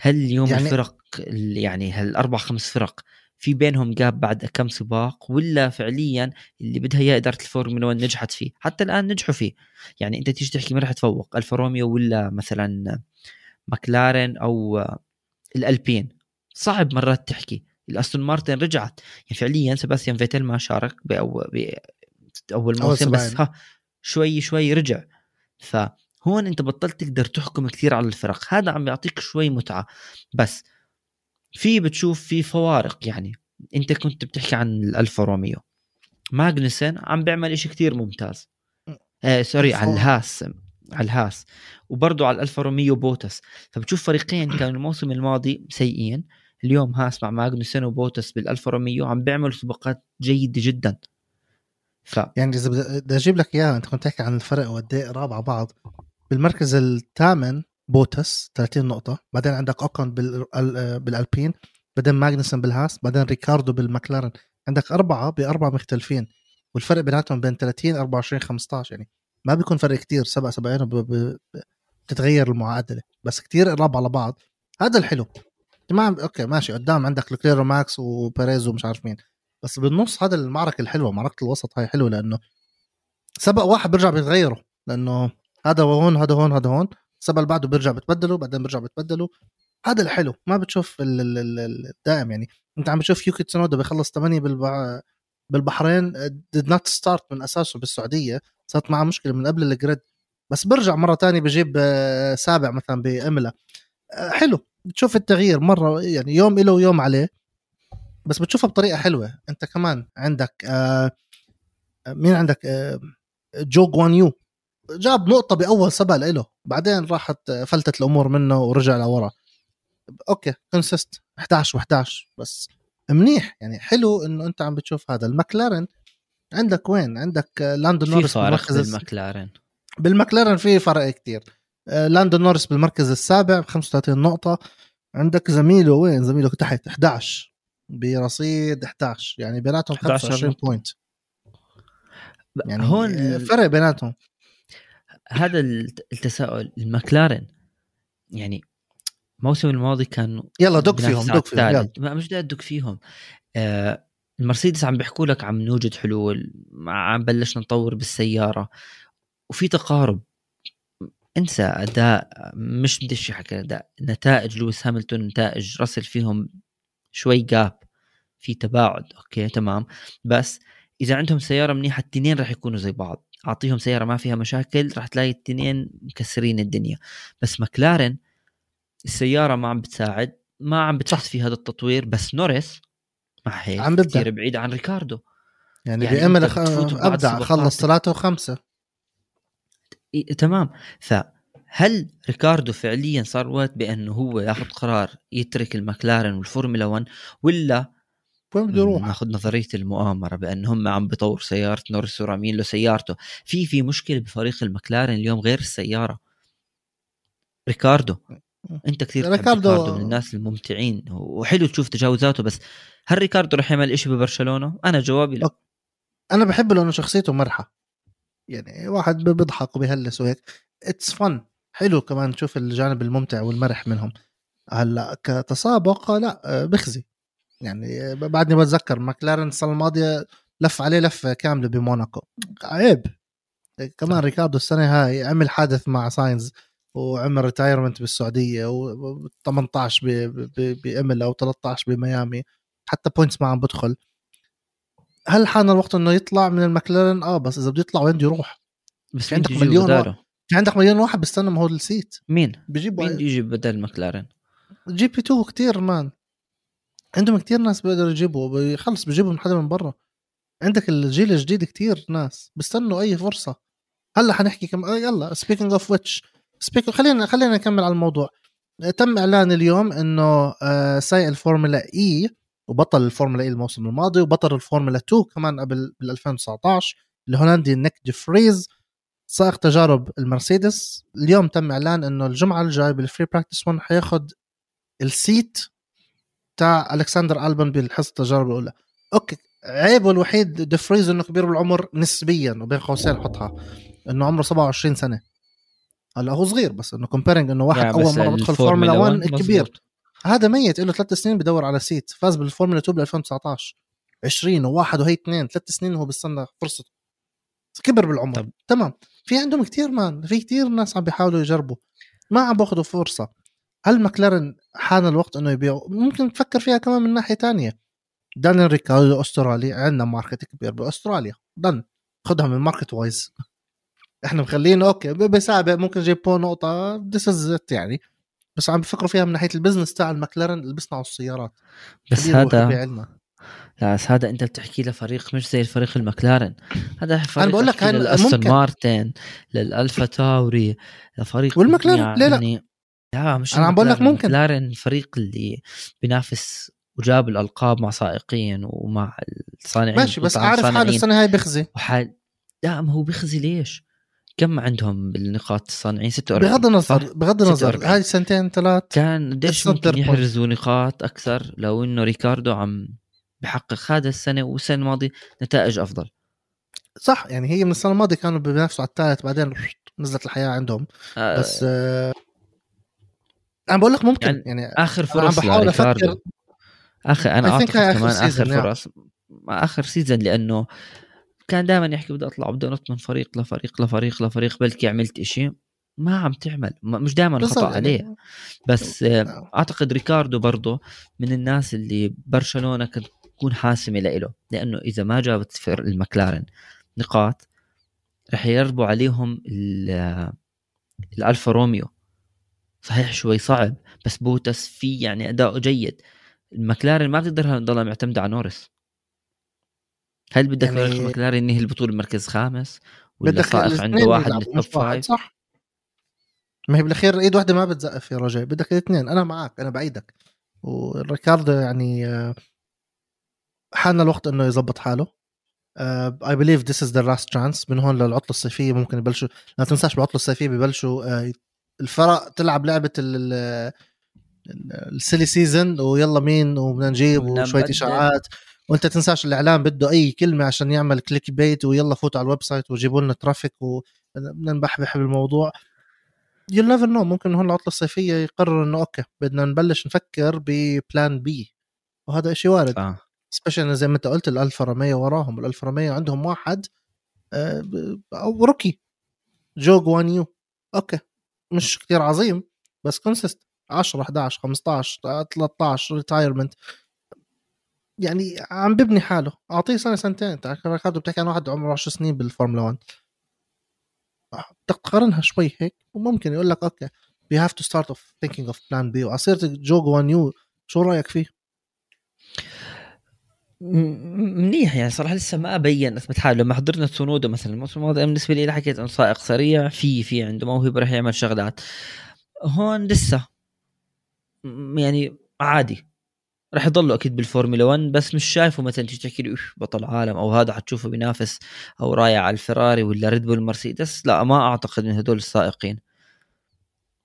هل اليوم يعني- الفرق اللي يعني هالاربع خمس فرق في بينهم gap بعد كم سباق؟ ولا فعليا اللي بدها اياه إدارة الفورمولا 1 نجحت فيه، حتى الآن نجحوا فيه، يعني أنت تيجي تحكي مين راح يتفوق؟ الفا روميو ولا مثلا مكلارن أو الألبين. صعب مرات تحكي. الأستون مارتن رجعت. يعني فعليا سباستيان فيتل ما شارك بأول باول موسم بس. ها شوي شوي رجع. فهون أنت بطلت تقدر تحكم كثير على الفرق. هذا عم يعطيك شوي متعة. بس في بتشوف في فوارق يعني. أنت كنت بتحكي عن الألفا روميو. ماغنسن عم بيعمل إشي كتير ممتاز. آه sorry على الهاس. على الهاس وبرضه على الألفا روميو بوتس. فبتشوف فريقين كانوا الموسم الماضي سيئين اليوم هاس مع ماجنوسن وبوتس بالألفا روميو عم بيعملوا سباقات جيدة جدا. ف يعني إذا بدي أجيب لك إياها أنت كنت تحكي عن الفرق وقد إيه قراب على بعض. بالمركز الثامن بوتس 30 نقطة. بعدين عندك اوكون بال بالألبين بعدين ماجنسون بالهاس بعدين ريكاردو بالمكلارن عندك أربعة بأربعة مختلفين والفرق بيناتهم بين 30 24 15 يعني. ما بيكون فرق كتير سبع سبعين. بتتغير المعادلة بس كتير قراب على بعض. هذا الحلو. تمام؟ okay ماشي. قدام عندك لوكلير وماكس وبيريز ومش عارف مين. بس بالنص هذا المعركة الحلوة معركة الوسط هاي حلوة لأنه سبق واحد بيرجع بيتغيروا لأنه هذا هون هذا هون هذا هون. السبق اللي بعده بيرجع بتبدله بعدين بيرجع بتبدله. هذا الحلو. ما بتشوف الدائم يعني. أنت عم بتشوف يوكي تسونودا بيخلص 8 بالبع... بالبحرين. did not start من أساسه بالسعودية. صارت معه مشكلة من قبل ال grid. بس برجع مرة تانية بجيب آه، سابع مثلا بإيمولا. آه، حلو. بتشوف التغيير مرة يعني يوم له ويوم عليه. بس بتشوفها بطريقة حلوة. أنت كمان عندك آه مين عندك؟ جو جوانيو. جاب نقطة بأول سبق له بعدين راحت فلتت الأمور منه ورجع لورا. okay consistent 11 و11 بس منيح. يعني حلو إنه أنت عم بتشوف هذا. المكلارن عندك وين؟ عندك لاندو نورس بالمركز بالمكلارن بالمكلارن في فرق كتير. آه، لاندو نورس بالمركز السابع ب 35 نقطة. عندك زميله وين؟ زميله تحت 11 برصيد 11 يعني بيناتهم 25 point يعني هون فرق بيناتهم. هذا التساؤل. المكلارن يعني الموسم الماضي كان يلا دق فيهم دق فيهم يلا. مش بدي ادق فيهم. آه المرسيدس عم بيحكوا لك عم نوجد حلول عم بلشنا نطور بالسيارة. وفي تقارب. انسى أداء مش بدي اشي حكي أداء. نتائج لويس هاملتون نتائج راسل فيهم شوي جاب في تباعد. okay تمام. بس إذا عندهم سيارة منيحة التنين راح يكونوا زي بعض. أعطيهم سيارة ما فيها مشاكل راح تلاقي التنين مكسرين الدنيا. بس مكلارن السيارة ما عم بتساعد ما عم بتحس في هذا التطوير. بس نوريس هيك عم ببدأ. كثير بعيد عن ريكاردو. يعني, يعني بأمل أخ... ابدع خلص ثلاثة وخمسة. تمام. فهل ريكاردو فعليا صار وقت بأنه هو ياخذ قرار يترك المكلارن والفورمولا 1 ولا وين بده يروح؟ ناخذ نظرية المؤامرة بان هم عم بطور سيارة نورس ورامين له سيارته في في مشكلة بفريق المكلارن اليوم غير السيارة. ريكاردو. أنت كثير ريكاردو... ريكاردو من الناس الممتعين وحلو تشوف تجاوزاته بس هل ريكاردو رح يعمل شيء ببرشلونة؟ أنا جوابي لا. أنا بحبه لأنه شخصيته مرحة. يعني واحد بيضحك وبيهلس وهيك. it's fun حلو كمان تشوف الجانب الممتع والمرح منهم. هلأ كتسابق لا بخزي. يعني بعدني بتذكر ماكلارن السنة الماضية لف عليه لفة كاملة بموناكو. عيب. كمان ريكاردو السنة هاي عمل حادث مع ساينز. وعمل retirement بالسعودية و18 بإيمولا أو 13 بميامي حتى points ما عم بدخل. هل حان الوقت إنه يطلع من المكلارن آه بس إذا بده يطلع وين بده يروح؟ بس في عندك مليون في عندك مليون واحد بيستنى ما هو ال seat. مين؟ بيجيب مين يجي بدل مكلارن GP2 كثير man. عندهم كثير ناس بيقدروا يجيبوا خلص بيجيبوا من حدا من برا. عندك الجيل الجديد كثير ناس بيستنوا أي فرصة. هلأ حنحكي كم يلا speaking of which speak خلينا خلينا نكمل على الموضوع. تم إعلان اليوم إنه آه، سايق الفورمولا E وبطل الفورمولا E الموسم الماضي وبطل الفورمولا 2 كمان قبل بال 2019 الهولندي نيك فريز سائق تجارب المرسيدس. اليوم تم إعلان إنه الجمعة الجاي بال free practice 1 حياخذ ال seat تاع ألكسندر ألبن بالحصة التجارب الأولى. okay عيبه الوحيد دفريز إنه كبير بالعمر نسبيا وبين قوسين حطها إنه عمره 27 سنة. هلا هو صغير بس إنه comparing إنه واحد أول مرة بدخل فورمولا 1 كبير. هذا ميت له ثلاث سنين بدور على seat فاز بالفورمولا 2 ب 2019 20 وواحد وهي اثنين ثلاث سنين وهو بيستنى فرصته. كبر بالعمر. طب. تمام. في عندهم كثير man في كثير ناس عم بيحاولوا يجربوا. ما عم بأخذوا فرصة. هل ماكلارن حان الوقت إنه يبيعوا ممكن تفكر فيها كمان من ناحية تانية. دانيال ريكاردو أسترالي عندنا market كبير بأستراليا. ضن خدها من market wise إحنا مخلينه okay بسابق ممكن جيب points يعني بس عم بفكروا فيها من ناحية ال business تاع المكلارن اللي بيصنعوا السيارات بس هذا لا بس هذا أنت بتحكي لفريق مش زي الفريق المكلارن هذا فريق أنا بقول لك هاي للأستون ممكن. مارتن للألفا تاوري لفريق والمكلارن، ليه لا؟ يعني لا مش أنا عم بقول لك. ممكن. المكلارن الفريق اللي بينافس وجاب الألقاب مع سائقين ومع الصانعين ماشي بس عارف حاله. السنة هاي بخزي وحال لا ما هو بيخزي ليش؟ كم عندهم بالنقاط الصانعين 46 بغض النظر؟ بغض النظر 46. هاي سنتين ثلاث كان قديش ممكن. يحرزوا نقاط أكثر لو إنه ريكاردو عم بحقق هذا السنة والسنة الماضية نتائج أفضل صح يعني هي من السنة الماضية كانوا بينافسوا على الثالث بعدين نزلت الحياة عندهم آه، بس آه أنا بقول لك ممكن يعني يعني, آخر أنا عم فرص بحاول أفكر اخر أنا أعتقد كمان آخر yeah. فرص آخر season لأنه كان دائما يحكي بدي أطلع بدي أنط من فريق لفريق لفريق لفريق بلكي عملت إشي ما عم تعمل مش دائما خطا عليه. يعني. بس آه، نعم. أعتقد ريكاردو برضه من الناس اللي برشلونة كانت تكون حاسمة لإله لأنه إذا ما جابت فر المكلارن نقاط رح يقربوا عليهم ال- الألفا روميو. صحيح شوي صعب بس بوتس في يعني اداؤه جيد. المكلارن ما بتقدر تضلها معتمدة على نورس هل بدك يعني- المكلارن ينهي البطولة مركز خامس؟ ولا الاثنين عنده واحد من ال top five صح؟ ما هي بالأخير إيد واحدة ما بتزقف يا رجاء بدك الاثنين أنا معك أنا بأيدك. وريكاردو يعني آه، حان الوقت إنه يظبط حاله. I believe this is the last chance من هون للعطلة الصيفية ممكن يبلشوا. لا تنساش بالعطله الصيفية ببلشوا آه، الفرق تلعب لعبة ال- ال- ال- ال silly season ويلا مين وبدنا نجيب وشوية. إشاعات. وانت تنساش الاعلام بده أي كلمة عشان يعمل click bait ويلا فوتوا على ال website وجيبوا لنا traffic وبدنا نبحبح بالموضوع. you never know ممكن هون العطلة الصيفية يقرر إنه okay بدنا نبلش نفكر ب plan B وهذا شيء وارد. صح. especially زي ما أنت قلت الألفا روميو وراهم. الألفا روميو عندهم واحد آه، a rookie. جو جوانيو okay. مش كتير عظيم بس consistent 10 11 15 13 retirement يعني عم ببني حاله أعطيه سنة سنتين أنت ريكاردو بتحكي عن واحد عمره 10 سنين بالفورمولا 1 بدك تقارنها شوي هيك وممكن يقول لك okay we have to start of thinking of plan B. وعسيرة جو جوانيو شو رأيك فيه؟ منيح يعني صراحة لسه ما بين أثبت حاله. لما حضرنا تسونودا مثلا الموسم الماضي بالنسبة لي حكيت انه سائق سريع في في عنده موهبة رح يعمل شغلات. هون لسه يعني عادي. رح يضلوا أكيد بالفورمولا 1 بس مش شايفه مثلا تيجي تحكي لي "أوف، بطل عالم أو هذا حتشوفه بينافس أو رايح على الفراري ولا ريد بول مرسيدس لا ما أعتقد من هدول السائقين.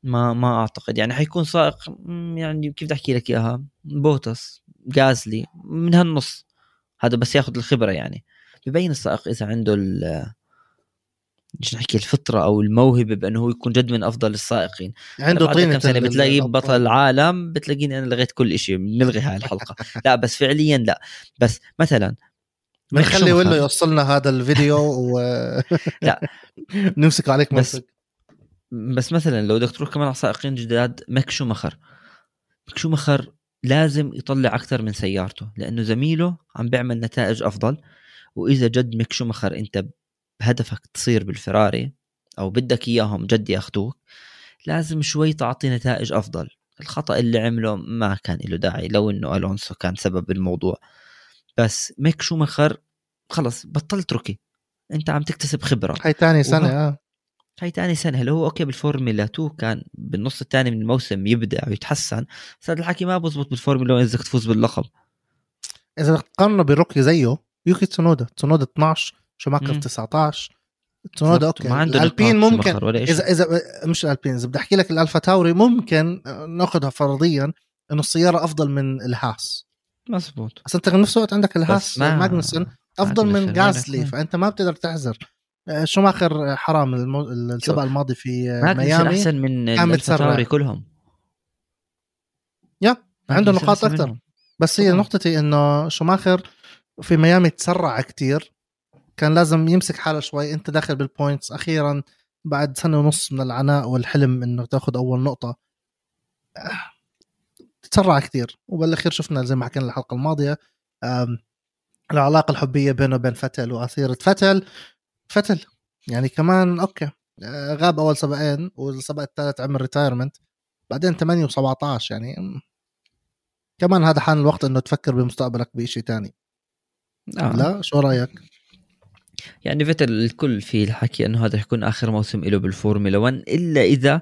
ما ما أعتقد. يعني حيكون سائق يعني كيف بدي أحكي لك إياها؟ بوتس جازلي من هالنص. هذا بس ياخذ الخبرة يعني. ببين السائق إذا عنده مش نحكي الفطرة أو الموهبة بأنه هو يكون جد من أفضل السائقين عنده أعطيه كم سنة بتلاقيه. بطل العالم بتلاقيني أنا لغيت كل شيء بنلغي هاي الحلقة لا بس فعليا لا بس مثلا بنخلي مثلاً؟ يوصلنا هذا الفيديو و لا. نمسك عليك بس- بس مثلا لو بدك تروح كمان على سائقين جداد ميك شومخر ميك شومخر لازم يطلع أكثر من سيارته لأنه زميله عم بيعمل نتائج أفضل وإذا جد ميك شومخر أنت بهدفك تصير بالفراري أو بدك إياهم جد ياخذوك لازم شوي تعطي نتائج أفضل. الخطأ اللي عمله ما كان له داعي لو إنه ألونسو كان سبب بالموضوع بس ميك شومخر خلص بطلت rookie أنت عم تكتسب خبرة. هاي تاني سنة وها- آه. هاي تاني سنة. هل هو okay بالفورمولا 2 كان بالنص الثاني من الموسم يبدع ويتحسن بس هذا الحكي ما بزبط بالفورمولا 1 اذا بدك تفوز باللقب. إذا بدك تقارنه ب rookie زيه يوكي تسونودا. تسونودا 12 شوماكر مم. 19 تسونودا بالضبط، okay ما عنده الالبين ممكن. اذا اذا مش الالبين إذا بدي أحكي لك الألفا تاوري ممكن ناخذها فرضيا إنه السيارة أفضل من الهاس. مزبوط. بس أنت بنفس الوقت عندك الهاس ما ماجنسون أفضل من وين فانت ما بتقدر تحذر. آه، شوماخر حرام المو... السباق الماضي في آه، ميامي؟ أحسن من. ألفا تاوري كلهم. يا عنده نقاط أكثر. بس هي. نقطتي إنه شوماخر في ميامي تسرع كتير. كان لازم يمسك حاله شوي. انت داخل بال points أخيرا بعد سنة ونص من العناء والحلم انه تأخذ أول نقطة. تسرع كتير وبالأخير شفنا زي ما حكينا الحلقة الماضية العلاقة الحبية بينه وبين فتل وعسيرة فتل. فتل يعني كمان okay آه، غاب أول سباقين والسباق الثالث عمل retirement بعدين 8 و17 يعني كمان هذا حان الوقت إنه تفكر بمستقبلك بشيء تاني. آه. لا شو رأيك؟ يعني فتل الكل في الحكي أنه هذا يكون آخر موسم له بالفورمولا 1 إلا إذا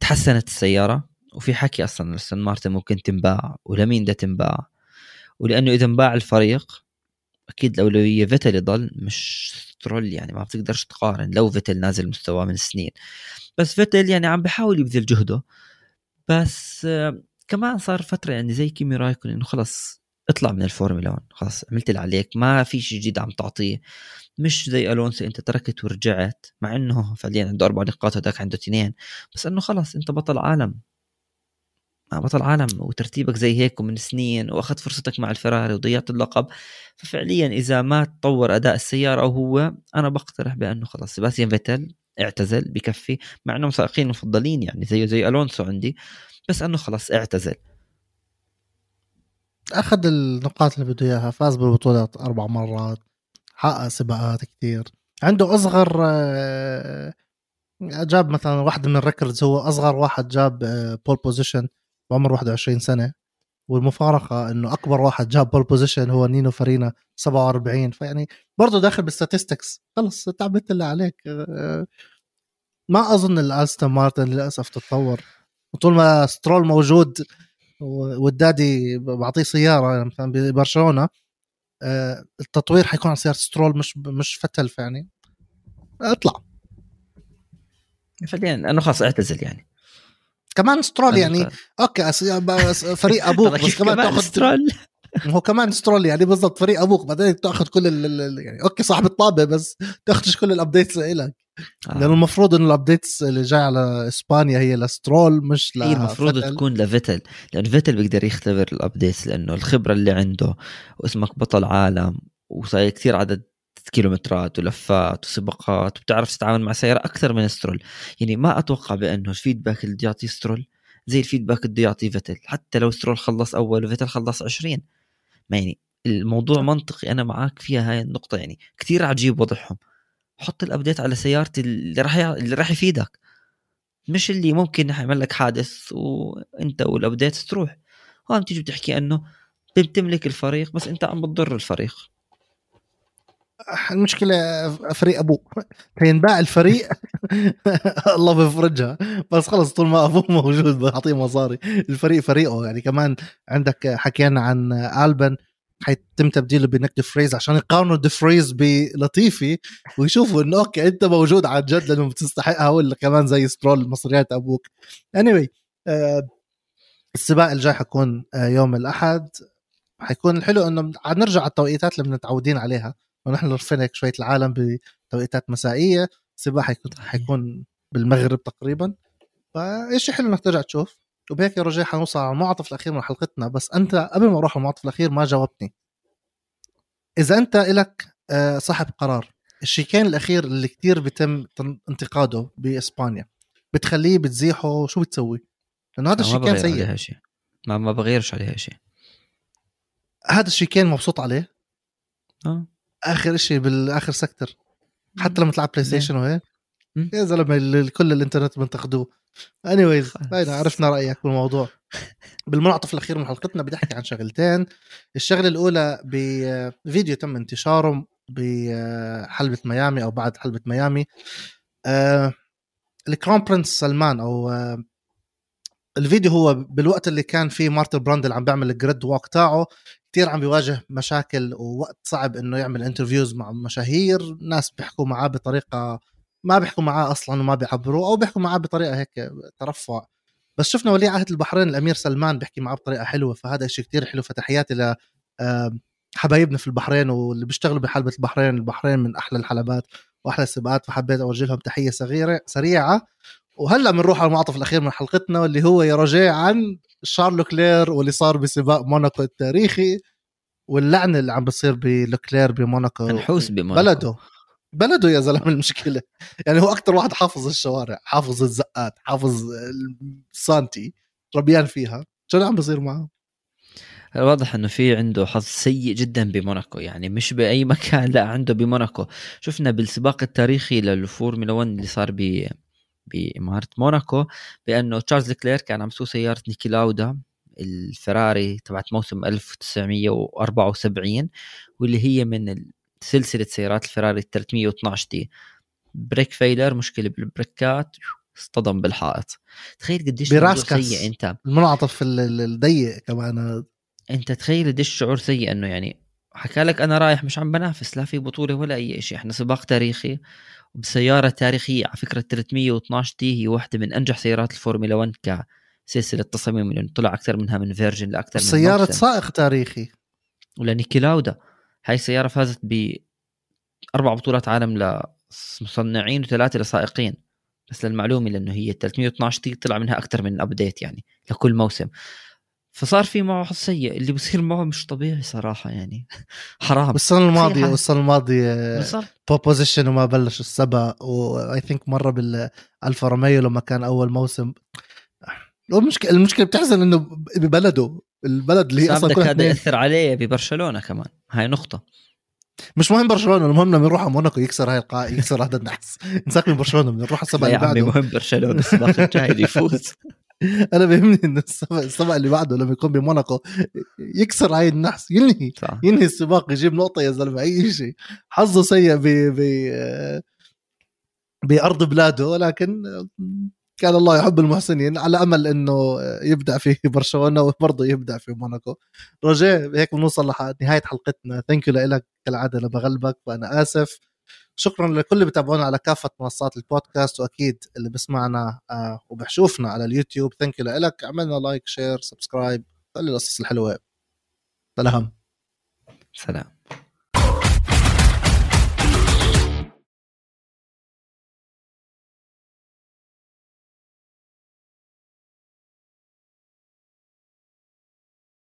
تحسنت السيارة. وفي حكي أصلا استون مارتن ممكن تنباع ولمين بدها تنباع. ولأنه إذا انباع الفريق أكيد الاولويه فيتل يضل مش سترول يعني ما بتقدرش تقارن لو فيتل نازل مستواه من سنين. بس فيتل يعني عم بحاول يبذل جهده. بس آه، كمان صار فترة يعني زي كيمي رايكون إنه خلص اطلع من الفورمولا 1 خلاص عملت اللي عليك ما في شيء جديد عم تعطيه. مش زي ألونسو إنت تركت ورجعت مع إنه فعليا عنده أربع نقاط وذاك عنده اثنين. بس إنه خلص إنت بطل عالم. بطل عالم وترتيبك زي هيك ومن سنين واخذت فرصتك مع الفراري وضيعت اللقب. ففعليا إذا ما تطور أداء السيارة هو أنا بقترح بأنه خلص سيباستيان فيتل اعتزل بكفي مع إنهم سائقين مفضلين يعني زيه زي ألونسو عندي. بس إنه خلص اعتزل. أخذ النقاط اللي بده إياها فاز بالبطولات أربع مرات حقق سباقات كثير عنده أصغر آه، جاب مثلا واحد من ال records هو أصغر واحد جاب pole position بعمر 21 سنة. والمفارقة إنه أكبر واحد جاب pole position هو نينو فارينا 47 فيعني برضه داخل بال statistics خلص عملت اللي عليك. آه، ما أظن الأستون مارتن للأسف تتطور. وطول ما سترول موجود وال daddy بعطيه سيارة مثلا ببرشلونة آه، التطوير حيكون على سيارة سترول مش مش فتل يعني. اطلع. فعليا انه خلاص اعتزل يعني. كمان سترول يعني okay فريق أبوك بس كمان تاخذ سترول؟ هو كمان سترول يعني بالضبط فريق أبوك بعدين تأخذ كل ال يعني okay صاحب الطابة بس تأخذش كل ال updates لك آه. لأنه المفروض انه ال updates اللي جاي على إسبانيا هي لسترول مش هي المفروض تكون لفيتل لأنه فيتل بيقدر يختبر ال updates لأنه الخبرة اللي عنده واسمك بطل عالم وصاير كثير عدد كيلومترات ولفات وسباقات وبتعرف تتعامل مع سيارة أكثر من سترول يعني ما أتوقع بأنه ال feedback اللي يعطيه سترول زي ال feedback اللي يعطيه فيتل حتى لو سترول خلص أول وفيتل خلص 20 ما يعني الموضوع منطقي أنا معاك فيها هاي النقطة. يعني كثير عجيب وضعهم حط ال update على سيارتي اللي راح اللي راح يفيدك. مش اللي ممكن يعمل لك حادث وانت وال update تروح. هون تيجي بتحكي إنه بتملك الفريق بس أنت عم بتضر الفريق. المشكلة فريق أبوه. ينباع الفريق الله بيفرجها. بس خلص طول ما أبوه موجود بيعطيه مصاري. الفريق فريقه. يعني كمان عندك حكينا عن ألبن. حيتم تبديله بنيك دي فريز عشان يقارنوا فريز بلاتيفي ويشوفوا إنه أوكي أنت موجود عن جد لأنه بتستحقها ولا كمان زي سترول مصريات أبوك. Anyway آه السباق الجاي حيكون آه يوم الأحد. حيكون الحلو إنه نرجع على التوقيتات اللي متعودين عليها. ونحن رفنا هيك شوية العالم بتوقيتات مسائية. السباق حيكون حيكون بالمغرب تقريبا. فايش حلو إنك ترجع تشوف؟ وبهيك يا رجاء حنوصل على المعطف الأخير من حلقتنا. بس أنت قبل ما أروح المعطف الأخير ما جاوبتني. إذا أنت لك آه، صاحب قرار الشيكين الأخير اللي كتير بيتم انتقاده بإسبانيا بتخليه بتزيحه شو بتسوي؟ لأنه هذا الشيكين سيء. شيء. ما ما بغيرش عليها شيء. هذا الشيكين مبسوط عليه؟ آه. آخر شيء بالآخر سكتر حتى لما تلعب بلاي ستيشن وهيك. يا زلمة كل الإنترنت بنتقدوه. anyways عرفنا رأيك بالموضوع. بالمنعطف الأخير من حلقتنا بدي احكي عن شغلتين. الشغلة الأولى بفيديو تم انتشاره بحلبة ميامي أو بعد حلبة ميامي. آه ال crown prince سلمان أو آه الفيديو هو بالوقت اللي كان فيه مارتن براندل اللي عم بيعمل ال grid walk تاعه كثير عم بيواجه مشاكل ووقت صعب إنه يعمل interviews مع مشاهير ناس بيحكوا معاه بطريقة ما بيحكوا معاه أصلا وما بيعبروه أو بيحكوا معاه بطريقة هيك ترفع. بس شفنا ولي عهد البحرين الأمير سلمان بيحكي معاه بطريقة حلوة فهذا شيء كتير حلو. فتحياتي ل حبايبنا في البحرين واللي بيشتغلوا بحلبة البحرين. البحرين من أحلى الحلبات وأحلى السباقات فحبيت أوجه لهم تحية صغيرة سريعة. وهلأ بنروح على المنعطف الأخير من حلقتنا واللي هو يا رجاء عن شارل لوكلير واللي صار بسباق موناكو التاريخي واللعنة اللي عم بتصير بلوكلير بموناكو منحوس بموناكو. بلده. بلده يا زلمة المشكلة. يعني هو أكثر واحد حافظ الشوارع حافظ الزقات حافظ السانتي ربيان فيها. شو اللي عم بصير معه؟ واضح إنه في عنده حظ سيء جدا بموناكو يعني مش بأي مكان لا عنده بموناكو. شفنا بالسباق التاريخي للفورمولا 1 اللي صار ب بإمارة موناكو بأنه تشارلز لوكلير كان عم يسوق سيارة نيكي لاودا الفراري تبعت موسم 1974 واللي هي من سلسلة سيارات الفراري 312 T. brake failure مشكلة بالبريكات اصطدم بالحائط. تخيل قديش براسك سيء أنت. المنعطف الضيق كمان. أنت تخيل قديش شعور سيء إنه يعني حكى لك أنا رايح مش عم بنافس لا في بطولة ولا أي شيء إحنا سباق تاريخي بسياره تاريخية. على فكرة 312 T هي واحدة من أنجح سيارات الفورمولا 1 كسلسلة تصاميم لأنه طلع أكثر منها من version لأكثر من سيارة. سائق تاريخي. ولنيكي لاودا. هاي السيارة فازت ب أربع بطولات عالم لمصنعين وثلاثة لسائقين. بس للمعلومه لأنه هي 312 T طلع منها أكثر من update يعني لكل موسم. فصار في معه حظ سيء. اللي بصير معه مش طبيعي صراحة يعني. حرام. السنة الماضيه والسنة الماضية position وما بلش السبق و I think مرة بالألفا روميو لما كان أول موسم. المشكلة المشكلة بتحزن إنه ببلده. البلد اللي هي أصلا هذا يأثر عليه ببرشلونه كمان. هاي نقطة. مش مهم برشلونة المهم لما نروح على موناكو يكسر هاي القاع يكسر هذا النحس. انساك من برشلونة بنروح السبق اللي بعده يا عمي مهم برشلونة السباق الجاي يفوز. أنا بيهمني ان السبق, السبق اللي بعده لما يكون بموناكو يكسر هاي النحس ينهي. صح. ينهي السباق يجيب نقطة يا زلمة أي شيء. حظه سيء ب ب بأرض بلاده ولكن كان الله يحب المحسنين على أمل إنه يبدع في برشلونة وبرضه يبدع في موناكو. رجاء هيك بنوصل لنهايه حلقتنا. thank you لك كالعادة أنا بغلبك وأنا آسف. شكرا لكل اللي بتابعونا على كافة منصات البودكاست وأكيد اللي بسمعنا آه وبشوفنا على اليوتيوب. thank you لك عملنا like share subscribe خلي القصص الحلوة. سلام. سلام.